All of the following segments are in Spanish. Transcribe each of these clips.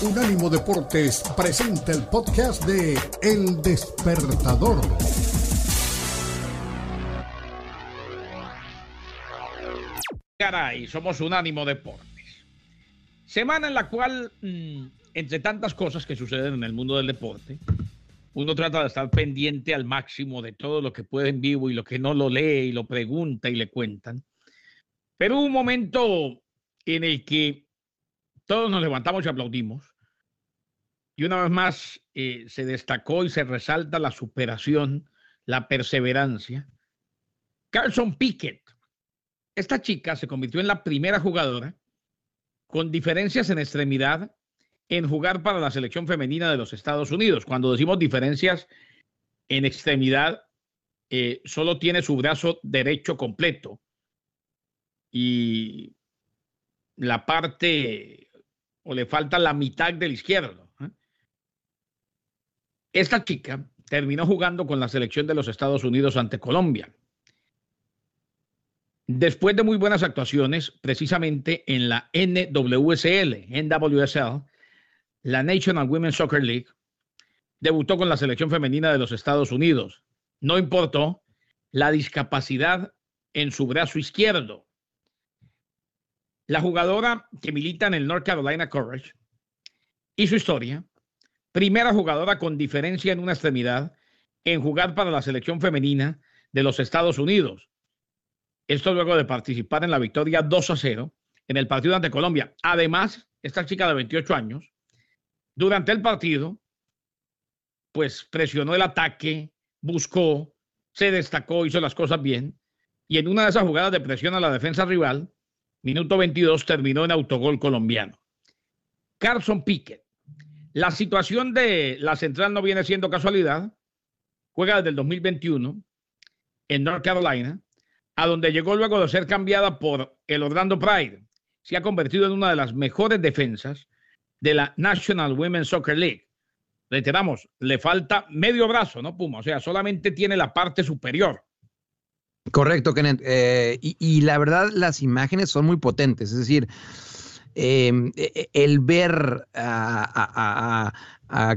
Unánimo Deportes presenta el podcast de El Despertador. Caray, somos Unánimo Deportes. Semana en la cual, mm, entre tantas cosas que suceden en el mundo del deporte, uno trata de estar pendiente al máximo de todo lo que puede en vivo y lo que no lo lee y lo pregunta y le cuentan. Pero hubo un momento en el que todos nos levantamos y aplaudimos. Y una vez más eh, se destacó y se resalta la superación, la perseverancia. Carlson Pickett. Esta chica se convirtió en la primera jugadora con diferencias en extremidad en jugar para la selección femenina de los Estados Unidos. Cuando decimos diferencias en extremidad, eh, solo tiene su brazo derecho completo y la parte o le falta la mitad del izquierdo. Esta chica terminó jugando con la selección de los Estados Unidos ante Colombia. Después de muy buenas actuaciones, precisamente en la NWSL, NWSL, la National Women's Soccer League, debutó con la selección femenina de los Estados Unidos. No importó la discapacidad en su brazo izquierdo. La jugadora que milita en el North Carolina Courage y su historia, primera jugadora con diferencia en una extremidad en jugar para la selección femenina de los Estados Unidos. Esto luego de participar en la victoria 2 a 0 en el partido ante Colombia. Además, esta chica de 28 años, durante el partido, pues presionó el ataque, buscó, se destacó, hizo las cosas bien. Y en una de esas jugadas de presión a la defensa rival, Minuto 22 terminó en autogol colombiano. Carson Pickett. La situación de la central no viene siendo casualidad. Juega desde el 2021 en North Carolina, a donde llegó luego de ser cambiada por el Orlando Pride. Se ha convertido en una de las mejores defensas de la National Women's Soccer League. Reiteramos, le falta medio brazo, ¿no, Puma? O sea, solamente tiene la parte superior. Correcto, Kenneth. Eh, y, la verdad, las imágenes son muy potentes. Es decir, em, e, e, el ver a,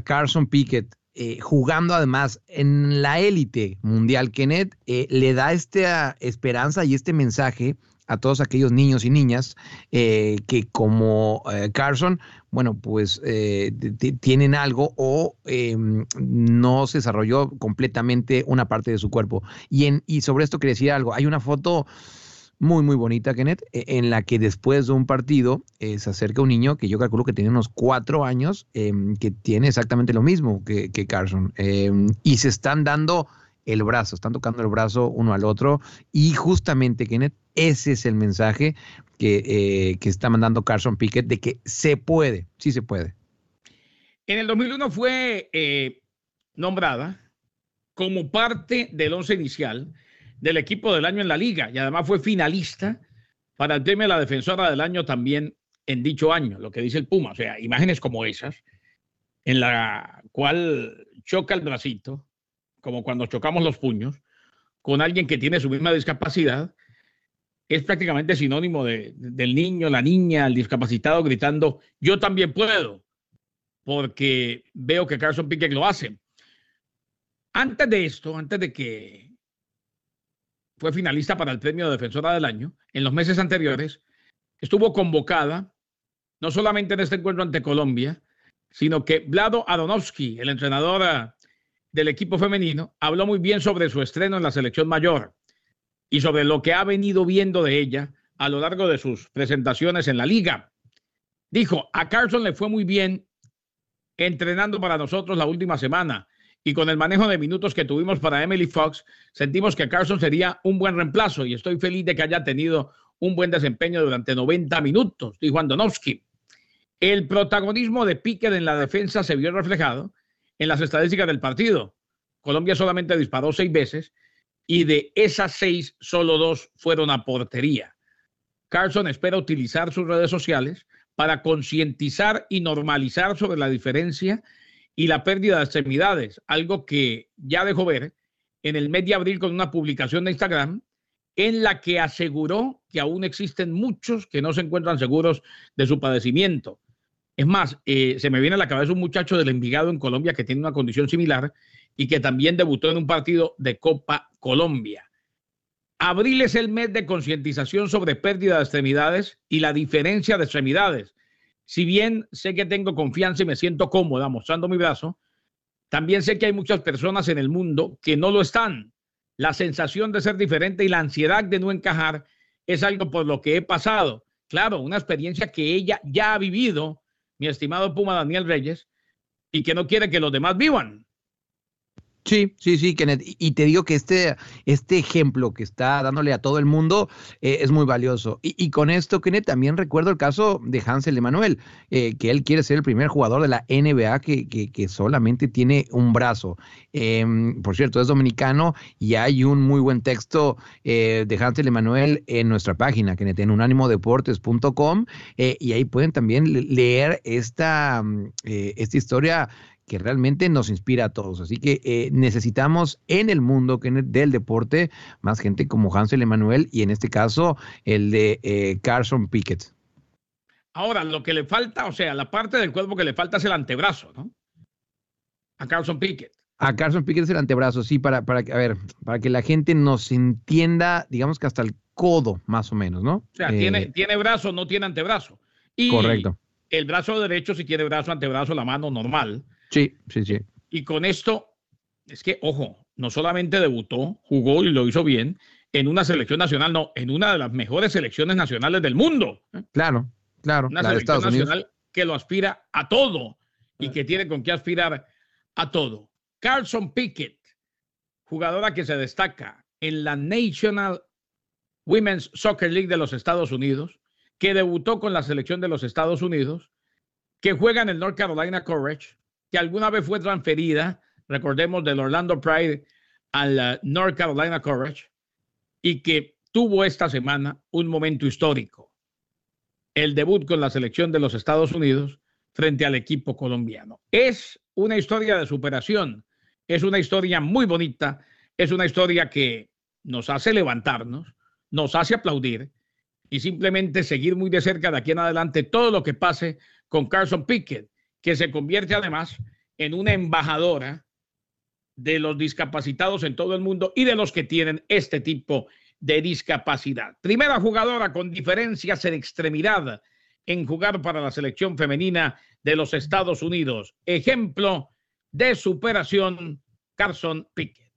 Carson Pickett eh, jugando además en la élite mundial, Kenneth, eh, le da esta esperanza y este mensaje a todos aquellos niños y niñas eh, que como Carson, bueno, pues eh, tienen algo o em, no se desarrolló completamente una parte de su cuerpo. Y, sobre esto quería decir algo. Hay una foto muy, muy bonita, Kenneth, e, en la que después de un partido se acerca un niño que yo calculo que tiene unos cuatro años, em, que tiene exactamente lo mismo que, que Carson. Em, y se están dando el brazo, están tocando el brazo uno al otro y justamente, Kenneth, ese es el mensaje que, eh, está mandando Carson Pickett de que se puede, sí se puede. En el 2001 fue eh, nombrada como parte del once inicial del equipo del año en la liga y además fue finalista para el premio de la defensora del año también en dicho año, lo que dice el Puma, o sea, imágenes como esas, en la cual choca el bracito, como cuando chocamos los puños, con alguien que tiene su misma discapacidad, es prácticamente sinónimo de, del niño, la niña, el discapacitado gritando, yo también puedo, porque veo que Carson Pickett lo hace. Antes de esto, antes de que fue finalista para el premio de defensora del año, en los meses anteriores, estuvo convocada, no solamente en este encuentro ante Colombia, sino que Vlado Adonovsky, el entrenador del equipo femenino, habló muy bien sobre su estreno en la selección mayor y sobre lo que ha venido viendo de ella a lo largo de sus presentaciones en la liga. Dijo, a Carson le fue muy bien entrenando para nosotros la última semana y con el manejo de minutos que tuvimos para Emily Fox, sentimos que Carson sería un buen reemplazo y estoy feliz de que haya tenido un buen desempeño durante 90 minutos, dijo Andonovsky. El protagonismo de Piquet en la defensa se vio reflejado en las estadísticas del partido. Colombia solamente disparó seis veces y de esas seis, solo dos fueron a portería. Carlson espera utilizar sus redes sociales para concientizar y normalizar sobre la diferencia y la pérdida de extremidades, algo que ya dejó ver en el mes de abril con una publicación de Instagram en la que aseguró que aún existen muchos que no se encuentran seguros de su padecimiento. Es más, eh, se me viene a la cabeza un muchacho del Envigado en Colombia que tiene una condición similar y que también debutó en un partido de Copa Colombia. Abril es el mes de concientización sobre pérdida de extremidades y la diferencia de extremidades. Si bien sé que tengo confianza y me siento cómoda mostrando mi brazo, también sé que hay muchas personas en el mundo que no lo están. La sensación de ser diferente y la ansiedad de no encajar es algo por lo que he pasado. Claro, una experiencia que ella ya ha vivido, mi estimado Puma Daniel Reyes, y que no quiere que los demás vivan. Sí, sí, sí, Kenneth. Y te digo que este, este ejemplo que está dándole a todo el mundo eh, es muy valioso. Y, con esto, Kenneth, también recuerdo el caso de Hansel Emanuel, eh, que él quiere ser el primer jugador de la NBA que, que, solamente tiene un brazo. Em, por cierto, es dominicano y hay un muy buen texto eh, de Hansel Emanuel en nuestra página, Kenneth, en unánimodeportes.com. y ahí pueden también leer esta, mm, esta historia que realmente nos inspira a todos. Así que eh, necesitamos en el mundo del deporte más gente como Hansel Emanuel y en este caso el de eh, Carson Pickett. Ahora, lo que le falta, o sea, la parte del cuerpo que le falta es el antebrazo, ¿no? A Carson Pickett. A Carson Pickett es el antebrazo, sí, para, para, a ver, para que la gente nos entienda, digamos que hasta el codo, más o menos, ¿no? O sea, tiene, eh, tiene brazo, no tiene antebrazo. Y correcto. El brazo derecho, si quiere brazo, antebrazo, la mano normal. Sí, sí, sí. Y con esto, es que, ojo, no solamente debutó, jugó y lo hizo bien en una selección nacional, no, en una de las mejores selecciones nacionales del mundo. Claro, claro. Una selección nacional que lo aspira a todo y que tiene con qué aspirar a todo. Carlson Pickett, jugadora que se destaca en la National Women's Soccer League de los Estados Unidos, que debutó con la selección de los Estados Unidos, que juega en el North Carolina Courage, que alguna vez fue transferida, recordemos, del Orlando Pride al uh, North Carolina Courage y que tuvo esta semana un momento histórico, el debut con la selección de los Estados Unidos frente al equipo colombiano. Es una historia de superación, es una historia muy bonita, es una historia que nos hace levantarnos, nos hace aplaudir y simplemente seguir muy de cerca de aquí en adelante todo lo que pase con Carson Pickett, que se convierte además en una embajadora de los discapacitados en todo el mundo y de los que tienen este tipo de discapacidad. Primera jugadora con diferencias en extremidad en jugar para la selección femenina de los Estados Unidos. Ejemplo de superación, Carson Pickett.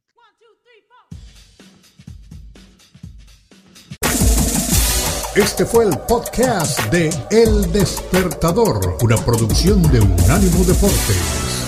Este fue el podcast de El Despertador, una producción de Unánimo Deportes.